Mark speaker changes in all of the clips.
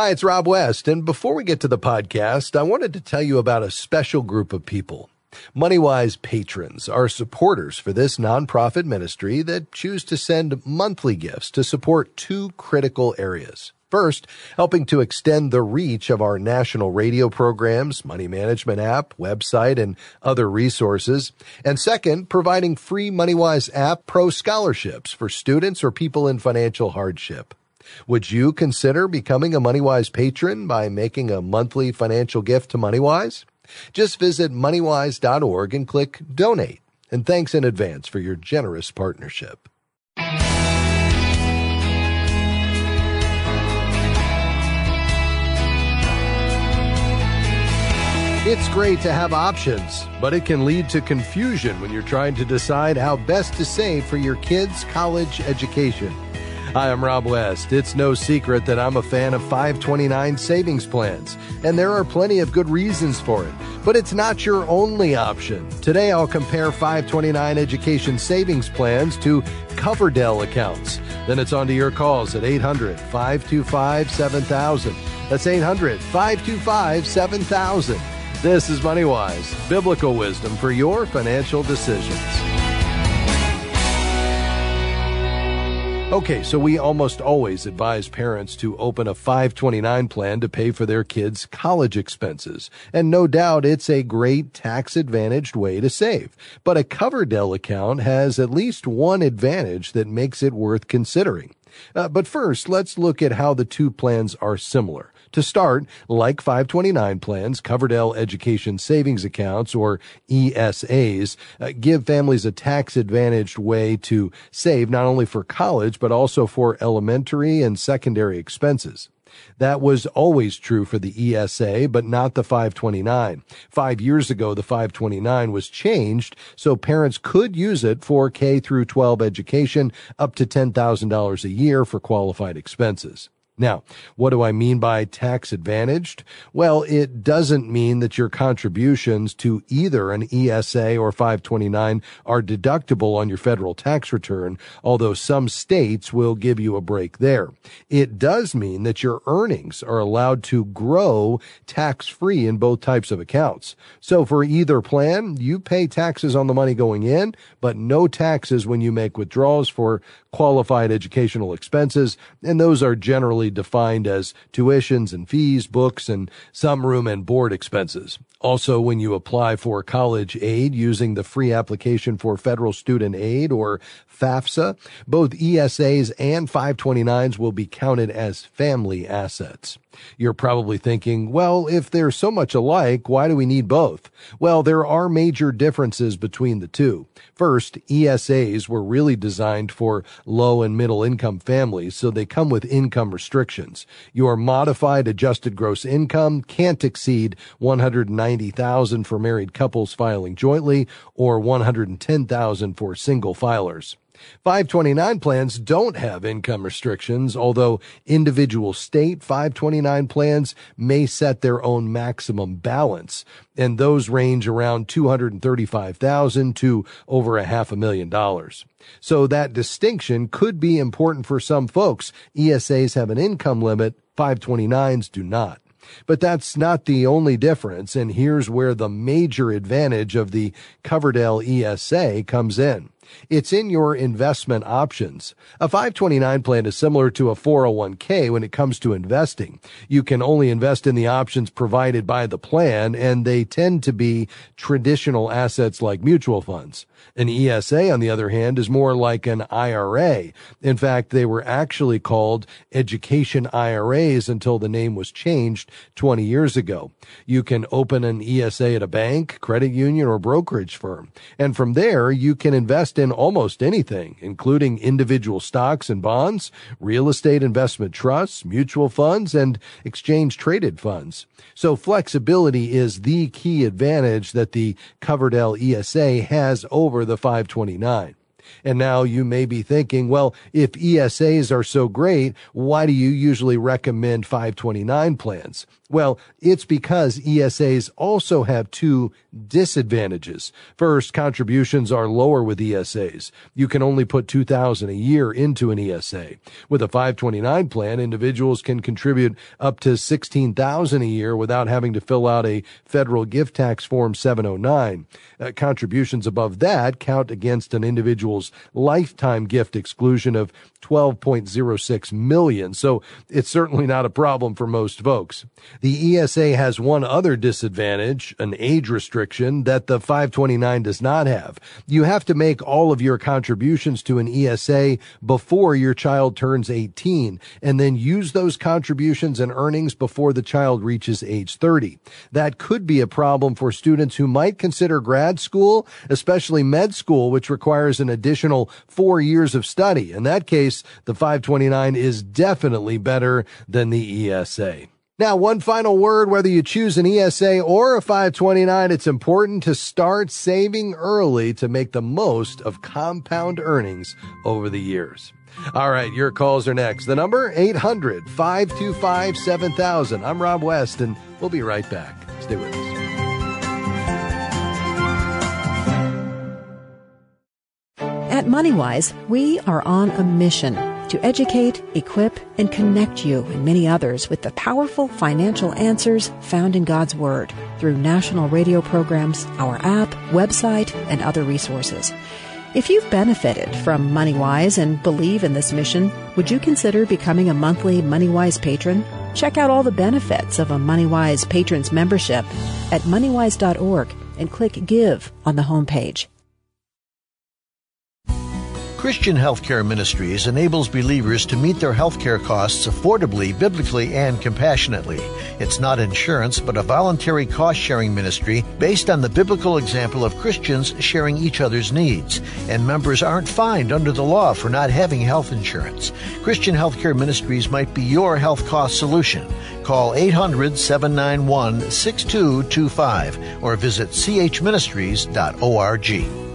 Speaker 1: Hi, it's Rob West. And before we get to the podcast, I wanted to tell you about a special group of people. MoneyWise patrons are supporters for this nonprofit ministry that choose to send monthly gifts to support two critical areas. First, helping to extend the reach of our national radio programs, money management app, website, and other resources. And second, providing free MoneyWise app pro scholarships for students or people in financial hardship. Would you consider becoming a MoneyWise patron by making a monthly financial gift to MoneyWise? Just visit moneywise.org and click donate. And thanks in advance for your generous partnership. It's great to have options, but it can lead to confusion when you're trying to decide how best to save for your kids' college education. Hi, I'm Rob West. It's no secret that I'm a fan of 529 savings plans, and there are plenty of good reasons for it. But it's not your only option. Today, I'll compare 529 education savings plans to Coverdell accounts. Then it's on to your calls at 800 525 7000. That's 800 525 7000. This is MoneyWise, biblical wisdom for your financial decisions. Okay, so we almost always advise parents to open a 529 plan to pay for their kids' college expenses. And no doubt it's a great tax advantaged way to save. But a Coverdell account has at least one advantage that makes it worth considering. Uh, but first, let's look at how the two plans are similar. To start, like 529 plans, Coverdell Education Savings Accounts, or ESAs, uh, give families a tax advantaged way to save not only for college, but also for elementary and secondary expenses. That was always true for the ESA, but not the 529. Five years ago, the 529 was changed so parents could use it for K through 12 education up to $10,000 a year for qualified expenses. Now, what do I mean by tax advantaged? Well, it doesn't mean that your contributions to either an ESA or 529 are deductible on your federal tax return, although some states will give you a break there. It does mean that your earnings are allowed to grow tax free in both types of accounts. So for either plan, you pay taxes on the money going in, but no taxes when you make withdrawals for qualified educational expenses, and those are generally defined as tuitions and fees, books, and some room and board expenses. Also, when you apply for college aid using the free application for federal student aid or FAFSA, both ESAs and 529s will be counted as family assets. You're probably thinking, well, if they're so much alike, why do we need both? Well, there are major differences between the two. First, ESAs were really designed for low and middle income families, so they come with income restrictions. Your modified adjusted gross income can't exceed 190,000 for married couples filing jointly or 110,000 for single filers. 529 plans don't have income restrictions, although individual state 529 plans may set their own maximum balance, and those range around 235,000 to over a half a million dollars. So that distinction could be important for some folks. ESAs have an income limit, 529s do not. But that's not the only difference, and here's where the major advantage of the Coverdell ESA comes in. It's in your investment options. A 529 plan is similar to a 401k when it comes to investing. You can only invest in the options provided by the plan, and they tend to be traditional assets like mutual funds. An ESA, on the other hand, is more like an IRA. In fact, they were actually called education IRAs until the name was changed 20 years ago. You can open an ESA at a bank, credit union, or brokerage firm. And from there, you can invest in almost anything, including individual stocks and bonds, real estate investment trusts, mutual funds, and exchange traded funds. So flexibility is the key advantage that the Coverdell ESA has over the 529. And now you may be thinking, well, if ESAs are so great, why do you usually recommend 529 plans? Well, it's because ESAs also have two disadvantages. First, contributions are lower with ESAs. You can only put 2000 a year into an ESA. With a 529 plan, individuals can contribute up to 16,000 a year without having to fill out a federal gift tax form 709. Uh, contributions above that count against an individual's lifetime gift exclusion of 12.06 million. So it's certainly not a problem for most folks. The ESA has one other disadvantage, an age restriction that the 529 does not have. You have to make all of your contributions to an ESA before your child turns 18 and then use those contributions and earnings before the child reaches age 30. That could be a problem for students who might consider grad school, especially med school, which requires an additional four years of study. In that case, the 529 is definitely better than the ESA. Now, one final word, whether you choose an ESA or a 529, it's important to start saving early to make the most of compound earnings over the years. All right, your calls are next. The number 800 525 7000. I'm Rob West, and we'll be right back. Stay with us.
Speaker 2: At MoneyWise, we are on a mission to educate, equip, and connect you and many others with the powerful financial answers found in God's Word through national radio programs, our app, website, and other resources. If you've benefited from MoneyWise and believe in this mission, would you consider becoming a monthly MoneyWise patron? Check out all the benefits of a MoneyWise patrons membership at moneywise.org and click Give on the homepage.
Speaker 3: Christian Healthcare Ministries enables believers to meet their healthcare costs affordably, biblically, and compassionately. It's not insurance, but a voluntary cost sharing ministry based on the biblical example of Christians sharing each other's needs. And members aren't fined under the law for not having health insurance. Christian Healthcare Ministries might be your health cost solution. Call 800 791 6225 or visit chministries.org.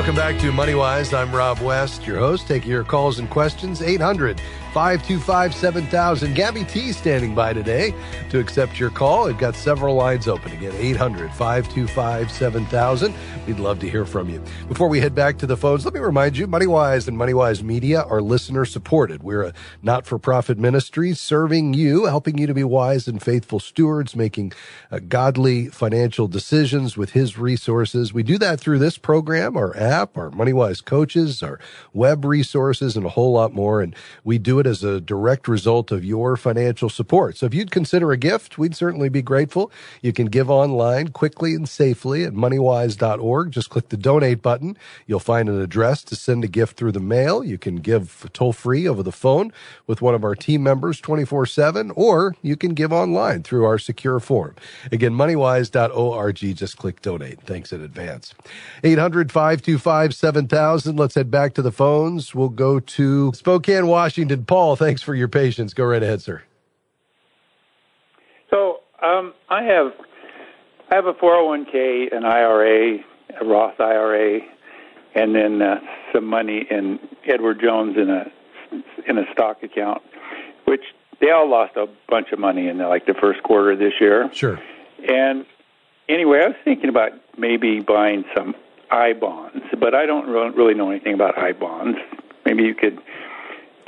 Speaker 1: Welcome back to MoneyWise. I'm Rob West, your host. Taking your calls and questions. 800 525 7000. Gabby T standing by today to accept your call. We've got several lines open. Again, 800 525 7000. We'd love to hear from you. Before we head back to the phones, let me remind you MoneyWise and MoneyWise Media are listener supported. We're a not for profit ministry serving you, helping you to be wise and faithful stewards, making uh, godly financial decisions with His resources. We do that through this program, our app, our MoneyWise coaches, our web resources, and a whole lot more. And we do it as a direct result of your financial support. So if you'd consider a gift, we'd certainly be grateful. You can give online quickly and safely at moneywise.org. Just click the donate button. You'll find an address to send a gift through the mail. You can give toll free over the phone with one of our team members 24 7, or you can give online through our secure form. Again, moneywise.org. Just click donate. Thanks in advance. 800 525 7000. Let's head back to the phones. We'll go to Spokane, Washington. Paul, thanks for your patience. Go right ahead, sir.
Speaker 4: So um, I have I have a 401k, an IRA, a Roth IRA, and then uh, some money in Edward Jones in a in a stock account, which they all lost a bunch of money in like the first quarter of this year.
Speaker 1: Sure.
Speaker 4: And anyway, I was thinking about maybe buying some I bonds, but I don't really know anything about I bonds. Maybe you could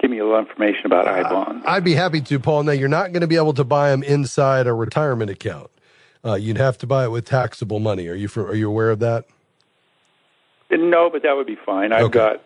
Speaker 4: give me a little information about I bonds.
Speaker 1: Uh, I'd be happy to, Paul. Now, you're not going to be able to buy them inside a retirement account. Uh, you'd have to buy it with taxable money. Are you for, are you aware of that?
Speaker 4: No, but that would be fine. I've
Speaker 1: Okay.
Speaker 4: got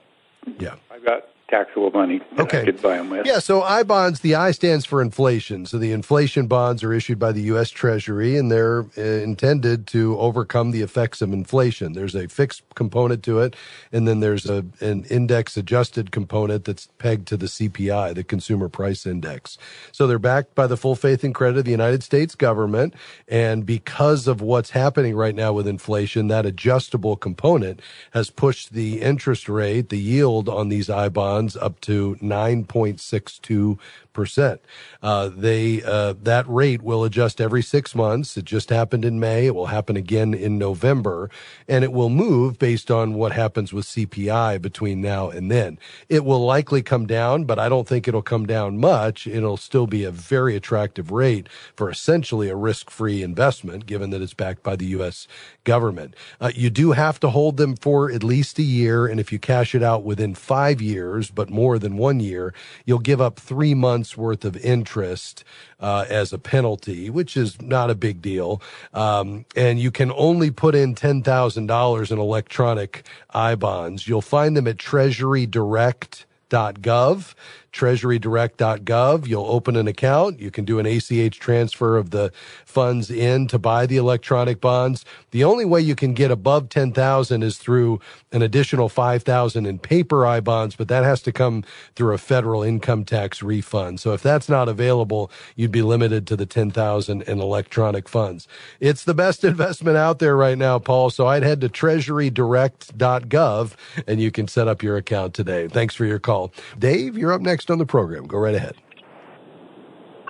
Speaker 1: Yeah.
Speaker 4: I've got taxable money
Speaker 1: Okay.
Speaker 4: I could buy them with.
Speaker 1: Yeah, so I bonds, the I stands for inflation. So the inflation bonds are issued by the U.S. Treasury and they're uh, intended to overcome the effects of inflation. There's a fixed component to it, and then there's a, an index adjusted component that's pegged to the CPI, the Consumer Price Index. So they're backed by the full faith and credit of the United States government. And because of what's happening right now with inflation, that adjustable component has pushed the interest rate, the yield on these I bonds bonds up to 9.62 percent. Uh, they uh, that rate will adjust every six months. It just happened in May. It will happen again in November, and it will move based on what happens with CPI between now and then. It will likely come down, but I don't think it'll come down much. It'll still be a very attractive rate for essentially a risk-free investment, given that it's backed by the U.S. government. Uh, you do have to hold them for at least a year, and if you cash it out within five years, but more than one year, you'll give up three months months worth of interest uh, as a penalty, which is not a big deal. Um, and you can only put in $10,000 in electronic I bonds. You'll find them at treasurydirect.gov treasurydirect.gov. You'll open an account. You can do an ACH transfer of the funds in to buy the electronic bonds. The only way you can get above 10,000 is through an additional 5,000 in paper I bonds, but that has to come through a federal income tax refund. So if that's not available, you'd be limited to the 10,000 in electronic funds. It's the best investment out there right now, Paul. So I'd head to treasurydirect.gov and you can set up your account today. Thanks for your call. Dave, you're up next next on the program. Go right ahead.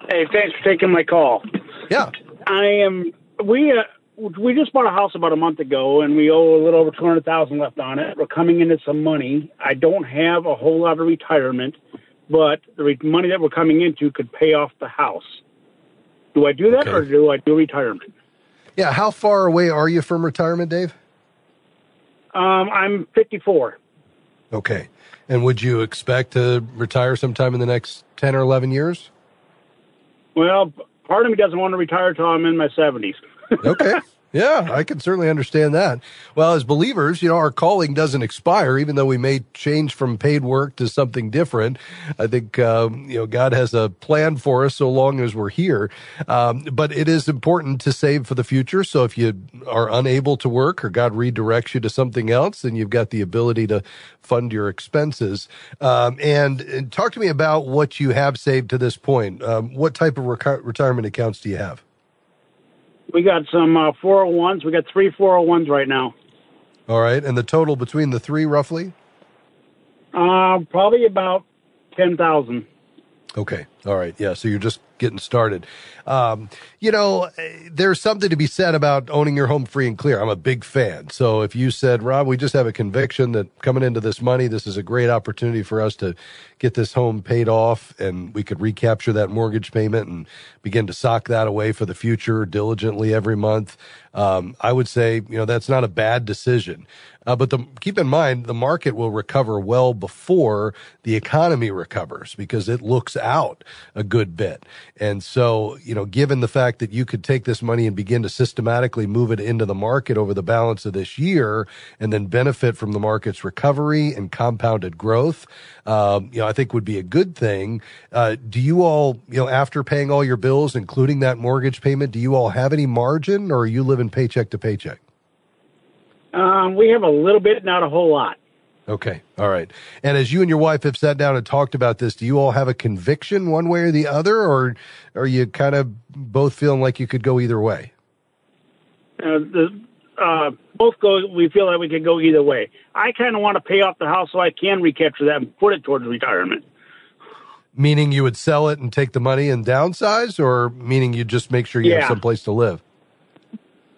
Speaker 5: Hey, thanks for taking my call.
Speaker 1: Yeah.
Speaker 5: I am. We uh, we just bought a house about a month ago, and we owe a little over two hundred thousand left on it. We're coming into some money. I don't have a whole lot of retirement, but the re- money that we're coming into could pay off the house. Do I do that, okay. or do I do retirement?
Speaker 1: Yeah. How far away are you from retirement, Dave?
Speaker 5: Um, I'm fifty-four.
Speaker 1: Okay. And would you expect to retire sometime in the next 10 or 11 years?
Speaker 5: Well, part of me doesn't want to retire until I'm in my 70s.
Speaker 1: okay. Yeah, I can certainly understand that. Well, as believers, you know, our calling doesn't expire, even though we may change from paid work to something different. I think, um, you know, God has a plan for us so long as we're here. Um, but it is important to save for the future. So if you are unable to work or God redirects you to something else, then you've got the ability to fund your expenses. Um, and, and, talk to me about what you have saved to this point. Um, what type of retirement accounts do you have?
Speaker 5: We got some uh, 401s. We got three 401s right now.
Speaker 1: All right, and the total between the three, roughly?
Speaker 5: Uh, probably about ten thousand.
Speaker 1: Okay. All right. Yeah. So you're just getting started. Um, you know, there's something to be said about owning your home free and clear. I'm a big fan. So if you said, Rob, we just have a conviction that coming into this money, this is a great opportunity for us to get this home paid off and we could recapture that mortgage payment and begin to sock that away for the future diligently every month. Um, I would say, you know, that's not a bad decision. Uh, but the, keep in mind, the market will recover well before the economy recovers because it looks out a good bit. And so, you know, given the fact that you could take this money and begin to systematically move it into the market over the balance of this year and then benefit from the market's recovery and compounded growth, um, you know, I think would be a good thing. Uh, do you all, you know, after paying all your bills, including that mortgage payment, do you all have any margin or are you living paycheck to paycheck?
Speaker 5: Um, we have a little bit, not a whole lot.
Speaker 1: Okay. All right. And as you and your wife have sat down and talked about this, do you all have a conviction one way or the other, or are you kind of both feeling like you could go either way?
Speaker 5: Uh, the, uh, both go. We feel like we could go either way. I kind of want to pay off the house so I can recapture that and put it towards retirement.
Speaker 1: Meaning you would sell it and take the money and downsize, or meaning you just make sure you yeah. have some place to live?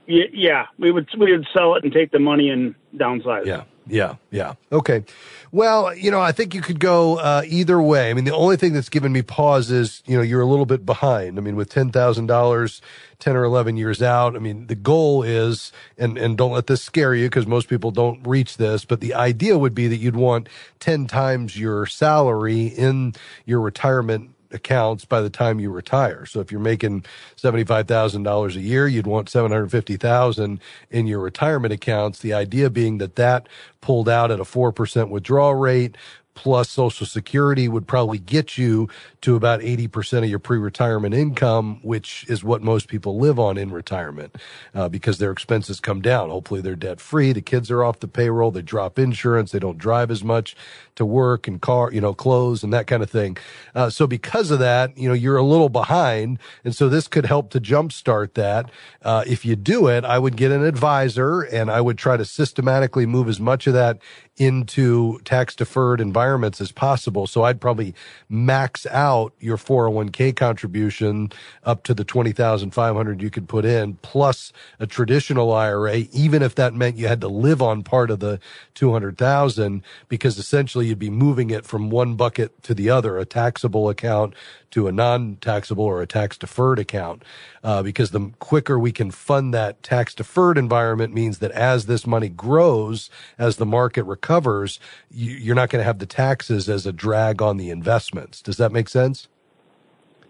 Speaker 5: Yeah, we would we would sell it and take the money and downsize.
Speaker 1: Yeah. Yeah, yeah. Okay. Well, you know, I think you could go uh, either way. I mean, the only thing that's given me pause is, you know, you're a little bit behind. I mean, with ten thousand dollars, ten or eleven years out. I mean, the goal is, and and don't let this scare you because most people don't reach this. But the idea would be that you'd want ten times your salary in your retirement accounts by the time you retire. So if you're making $75,000 a year, you'd want 750,000 in your retirement accounts. The idea being that that pulled out at a 4% withdrawal rate plus social security would probably get you to about 80% of your pre-retirement income, which is what most people live on in retirement, uh, because their expenses come down. Hopefully they're debt free. The kids are off the payroll. They drop insurance. They don't drive as much to work and car, you know, clothes and that kind of thing. Uh, so because of that, you know, you're a little behind. And so this could help to jumpstart that. Uh, if you do it, I would get an advisor and I would try to systematically move as much of that into tax deferred environments as possible. So I'd probably max out your 401k contribution up to the 20,500 you could put in plus a traditional IRA, even if that meant you had to live on part of the 200,000 because essentially you'd be moving it from one bucket to the other, a taxable account to a non-taxable or a tax deferred account. Uh, because the quicker we can fund that tax deferred environment means that as this money grows, as the market recovers, you, you're not going to have the taxes as a drag on the investments. Does that make sense?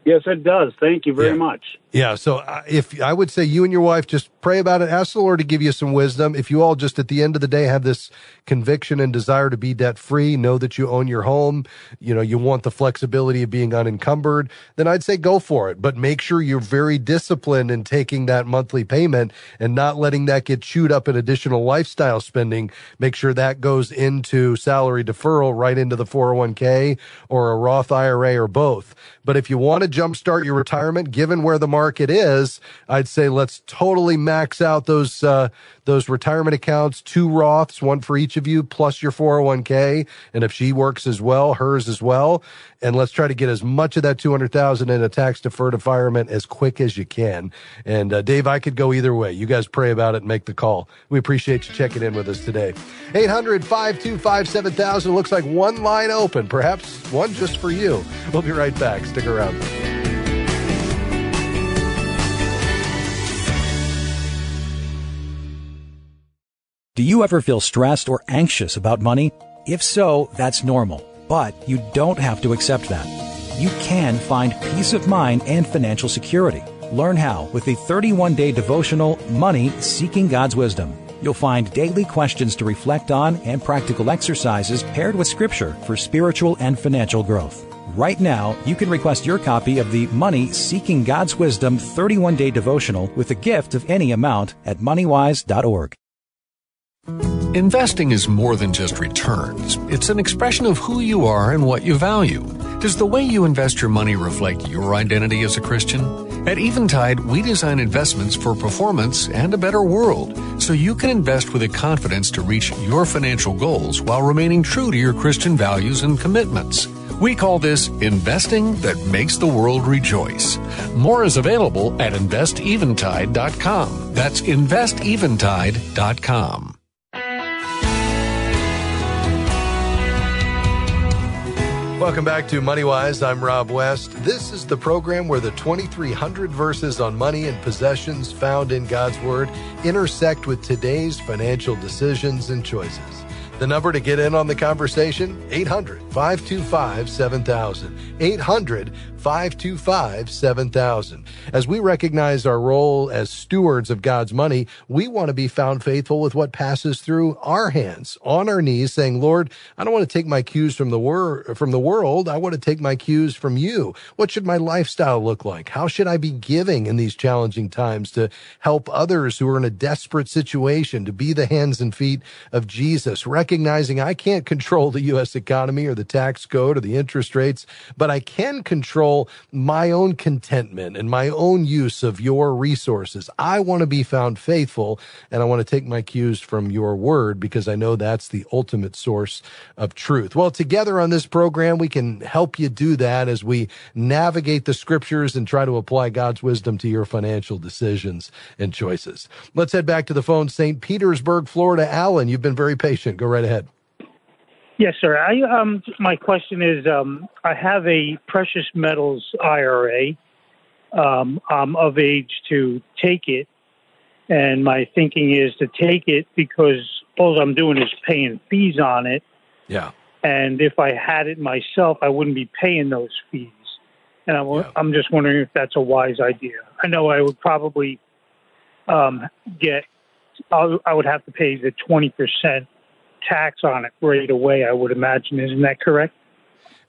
Speaker 5: Yes, it does. Thank you very
Speaker 1: Yeah.
Speaker 5: much.
Speaker 1: Yeah. So uh, if I would say you and your wife just pray about it, ask the Lord to give you some wisdom. If you all just at the end of the day have this conviction and desire to be debt free, know that you own your home, you know, you want the flexibility of being unencumbered, then I'd say go for it. But make sure you're very disciplined in taking that monthly payment and not letting that get chewed up in additional lifestyle spending. Make sure that goes into salary deferral right into the 401k or a Roth IRA or both. But if you want to jumpstart your retirement, given where the market is, I'd say let's totally max out those uh, those retirement accounts, two Roths, one for each of you, plus your 401k. And if she works as well, hers as well. And let's try to get as much of that 200,000 in a tax deferred environment as quick as you can. And uh, Dave, I could go either way. You guys pray about it and make the call. We appreciate you checking in with us today. 800 525 7000. Looks like one line open, perhaps one just for you. We'll be right back. Stick around.
Speaker 6: Do you ever feel stressed or anxious about money? If so, that's normal, but you don't have to accept that. You can find peace of mind and financial security. Learn how with the 31 day devotional Money Seeking God's Wisdom. You'll find daily questions to reflect on and practical exercises paired with scripture for spiritual and financial growth. Right now, you can request your copy of the Money Seeking God's Wisdom 31 day devotional with a gift of any amount at moneywise.org.
Speaker 7: Investing is more than just returns. It's an expression of who you are and what you value. Does the way you invest your money reflect your identity as a Christian? At Eventide, we design investments for performance and a better world, so you can invest with the confidence to reach your financial goals while remaining true to your Christian values and commitments. We call this investing that makes the world rejoice. More is available at investeventide.com. That's investeventide.com.
Speaker 1: Welcome back to MoneyWise. I'm Rob West. This is the program where the 2,300 verses on money and possessions found in God's Word intersect with today's financial decisions and choices. The number to get in on the conversation 800 525 7000. 800 525 7000. As we recognize our role as stewards of God's money, we want to be found faithful with what passes through our hands, on our knees, saying, Lord, I don't want to take my cues from the, wor- from the world. I want to take my cues from you. What should my lifestyle look like? How should I be giving in these challenging times to help others who are in a desperate situation, to be the hands and feet of Jesus, recognizing I can't control the U.S. economy or the tax code or the interest rates, but I can control my own contentment and my own use of your resources. I want to be found faithful and I want to take my cues from your word because I know that's the ultimate source of truth. Well, together on this program, we can help you do that as we navigate the scriptures and try to apply God's wisdom to your financial decisions and choices. Let's head back to the phone. St. Petersburg, Florida. Alan, you've been very patient. Go right ahead.
Speaker 8: Yes, sir. I um my question is um I have a precious metals IRA. Um I'm of age to take it and my thinking is to take it because all I'm doing is paying fees on it
Speaker 1: Yeah.
Speaker 8: and if I had it myself I wouldn't be paying those fees. And I'm
Speaker 1: Yeah.
Speaker 8: I'm just wondering if that's a wise idea. I know I would probably um get I I would have to pay the 20% tax on it right away, I would imagine. Isn't that correct?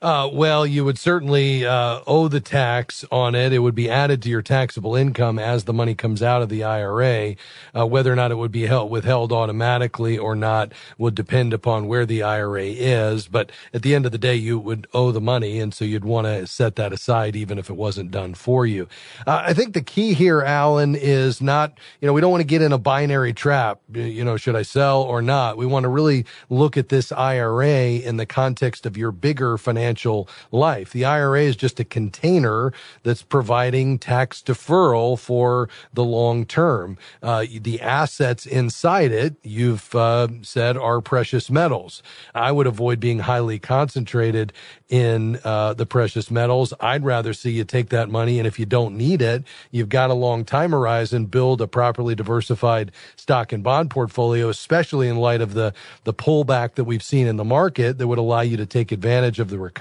Speaker 1: Uh, well, you would certainly uh, owe the tax on it. It would be added to your taxable income as the money comes out of the IRA. Uh, whether or not it would be held, withheld automatically or not would depend upon where the IRA is. But at the end of the day, you would owe the money, and so you'd want to set that aside, even if it wasn't done for you. Uh, I think the key here, Alan, is not you know we don't want to get in a binary trap. You know, should I sell or not? We want to really look at this IRA in the context of your bigger financial financial life. The IRA is just a container that's providing tax deferral for the long term. Uh, the assets inside it, you've uh, said, are precious metals. I would avoid being highly concentrated in uh, the precious metals. I'd rather see you take that money, and if you don't need it, you've got a long time horizon. Build a properly diversified stock and bond portfolio, especially in light of the the pullback that we've seen in the market, that would allow you to take advantage of the recovery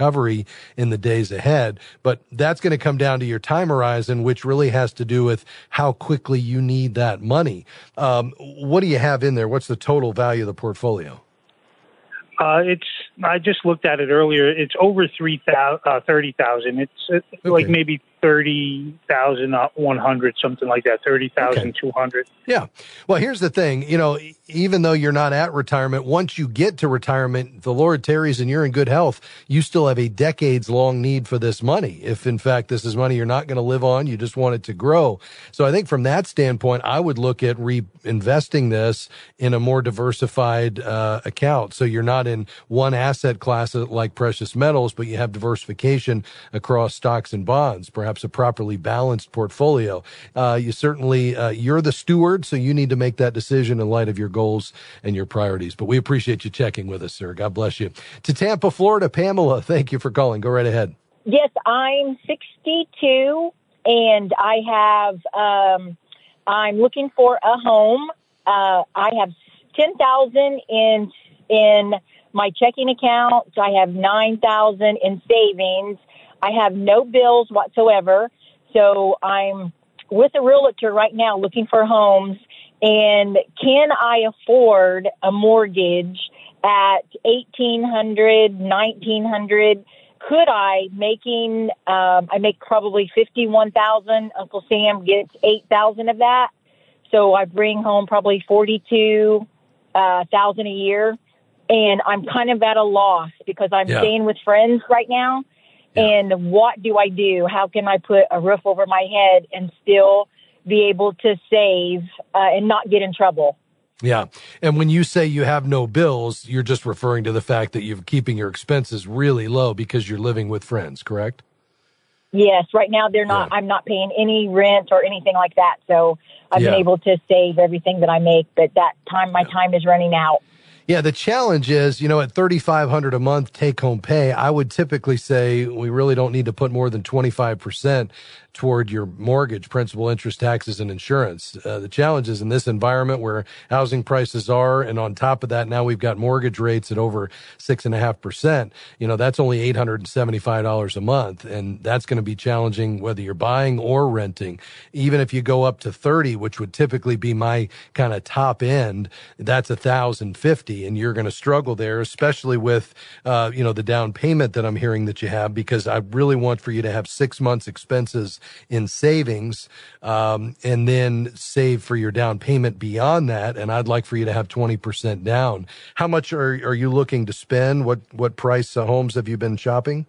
Speaker 1: in the days ahead. But that's going to come down to your time horizon, which really has to do with how quickly you need that money. Um, what do you have in there? What's the total value of the portfolio?
Speaker 8: Uh, it's. I just looked at it earlier. It's over three thousand, uh, thirty thousand. It's uh, okay. like maybe thirty thousand, one hundred, something like that. Thirty thousand two hundred. Okay.
Speaker 1: Yeah. Well, here's the thing. You know, even though you're not at retirement, once you get to retirement, the Lord tarries and you're in good health, you still have a decades long need for this money. If in fact this is money you're not going to live on, you just want it to grow. So I think from that standpoint, I would look at reinvesting this in a more diversified uh, account. So you're not in one asset class like precious metals, but you have diversification across stocks and bonds. Perhaps perhaps a properly balanced portfolio. Uh, you certainly, uh, you're the steward, so you need to make that decision in light of your goals and your priorities. But we appreciate you checking with us, sir. God bless you. To Tampa, Florida, Pamela, thank you for calling. Go right ahead.
Speaker 9: Yes, I'm 62 and I have, um, I'm looking for a home. Uh, I have 10,000 in, in my checking account. I have 9,000 in savings I have no bills whatsoever. So I'm with a realtor right now looking for homes. And can I afford a mortgage at 1800, 1900? Could I making, um, I make probably 51,000. Uncle Sam gets 8,000 of that. So I bring home probably 42,000 uh, a year. And I'm kind of at a loss because I'm yeah. staying with friends right now and what do I do? How can I put a roof over my head and still be able to save uh, and not get in trouble?
Speaker 1: Yeah. And when you say you have no bills, you're just referring to the fact that you're keeping your expenses really low because you're living with friends, correct?
Speaker 9: Yes. Right now, they're not, yeah. I'm not paying any rent or anything like that. So I've yeah. been able to save everything that I make, but that time, my yeah. time is running out.
Speaker 1: Yeah, the challenge is, you know, at 3500 a month take home pay, I would typically say we really don't need to put more than 25% toward your mortgage, principal, interest, taxes, and insurance. Uh, the challenge is in this environment where housing prices are, and on top of that, now we've got mortgage rates at over six and a half percent. You know, that's only eight hundred and seventy-five dollars a month, and that's going to be challenging whether you're buying or renting. Even if you go up to thirty, which would typically be my kind of top end, that's a thousand fifty, and you're going to struggle there, especially with uh, you know the down payment that I'm hearing that you have, because I really want for you to have six months expenses in savings, um, and then save for your down payment beyond that. And I'd like for you to have 20% down. How much are, are you looking to spend? What, what price uh, homes have you been shopping?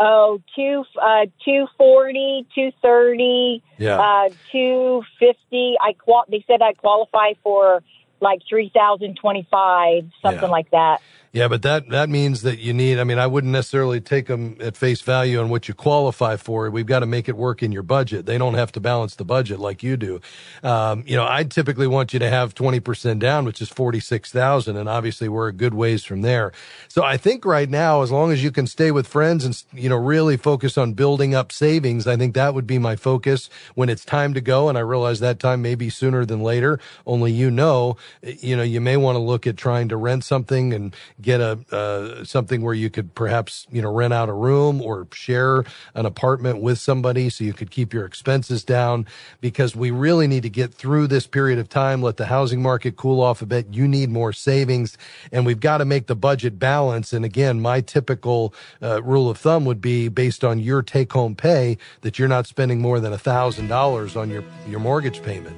Speaker 9: Oh, two, uh, 240, 230, yeah. uh, 250. I qual- they said I qualify for like 3025, something yeah. like that.
Speaker 1: Yeah, but that, that means that you need, I mean, I wouldn't necessarily take them at face value on what you qualify for. We've got to make it work in your budget. They don't have to balance the budget like you do. Um, you know, I typically want you to have 20% down, which is 46,000. And obviously we're a good ways from there. So I think right now, as long as you can stay with friends and, you know, really focus on building up savings, I think that would be my focus when it's time to go. And I realize that time may be sooner than later. Only you know, you know, you may want to look at trying to rent something and get a uh, something where you could perhaps you know rent out a room or share an apartment with somebody so you could keep your expenses down. Because we really need to get through this period of time let the housing market cool off a bit. You need more savings and we've got to make the budget balance. And again my typical uh, rule of thumb would be based on your take home pay that you're not spending more than a thousand dollars on your your mortgage payment.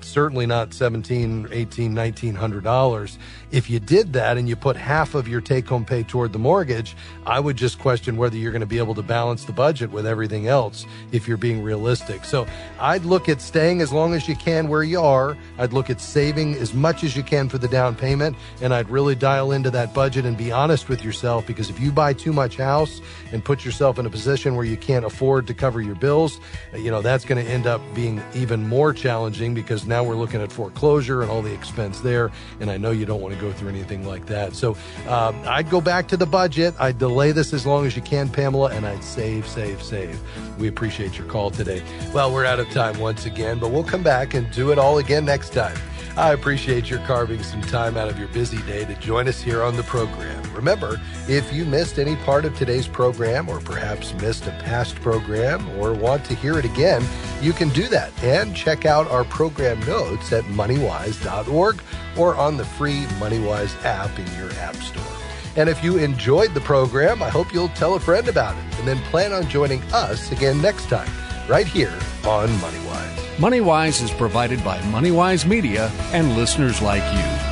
Speaker 1: Certainly not 17 18 1900 dollars. If you did that and you put half of your take home pay toward the mortgage, I would just question whether you're going to be able to balance the budget with everything else if you're being realistic. So I'd look at staying as long as you can where you are. I'd look at saving as much as you can for the down payment. And I'd really dial into that budget and be honest with yourself because if you buy too much house and put yourself in a position where you can't afford to cover your bills, you know, that's going to end up being even more challenging because now we're looking at foreclosure and all the expense there. And I know you don't want to go through anything like that. So um, I'd go back to the budget. I'd delay this as long as you can, Pamela, and I'd save, save, save. We appreciate your call today. Well, we're out of time once again, but we'll come back and do it all again next time. I appreciate your carving some time out of your busy day to join us here on the program. Remember, if you missed any part of today's program or perhaps missed a past program or want to hear it again, you can do that and check out our program notes at moneywise.org or on the free MoneyWise app in your app store. And if you enjoyed the program, I hope you'll tell a friend about it and then plan on joining us again next time, right here on MoneyWise.
Speaker 7: MoneyWise is provided by MoneyWise Media and listeners like you.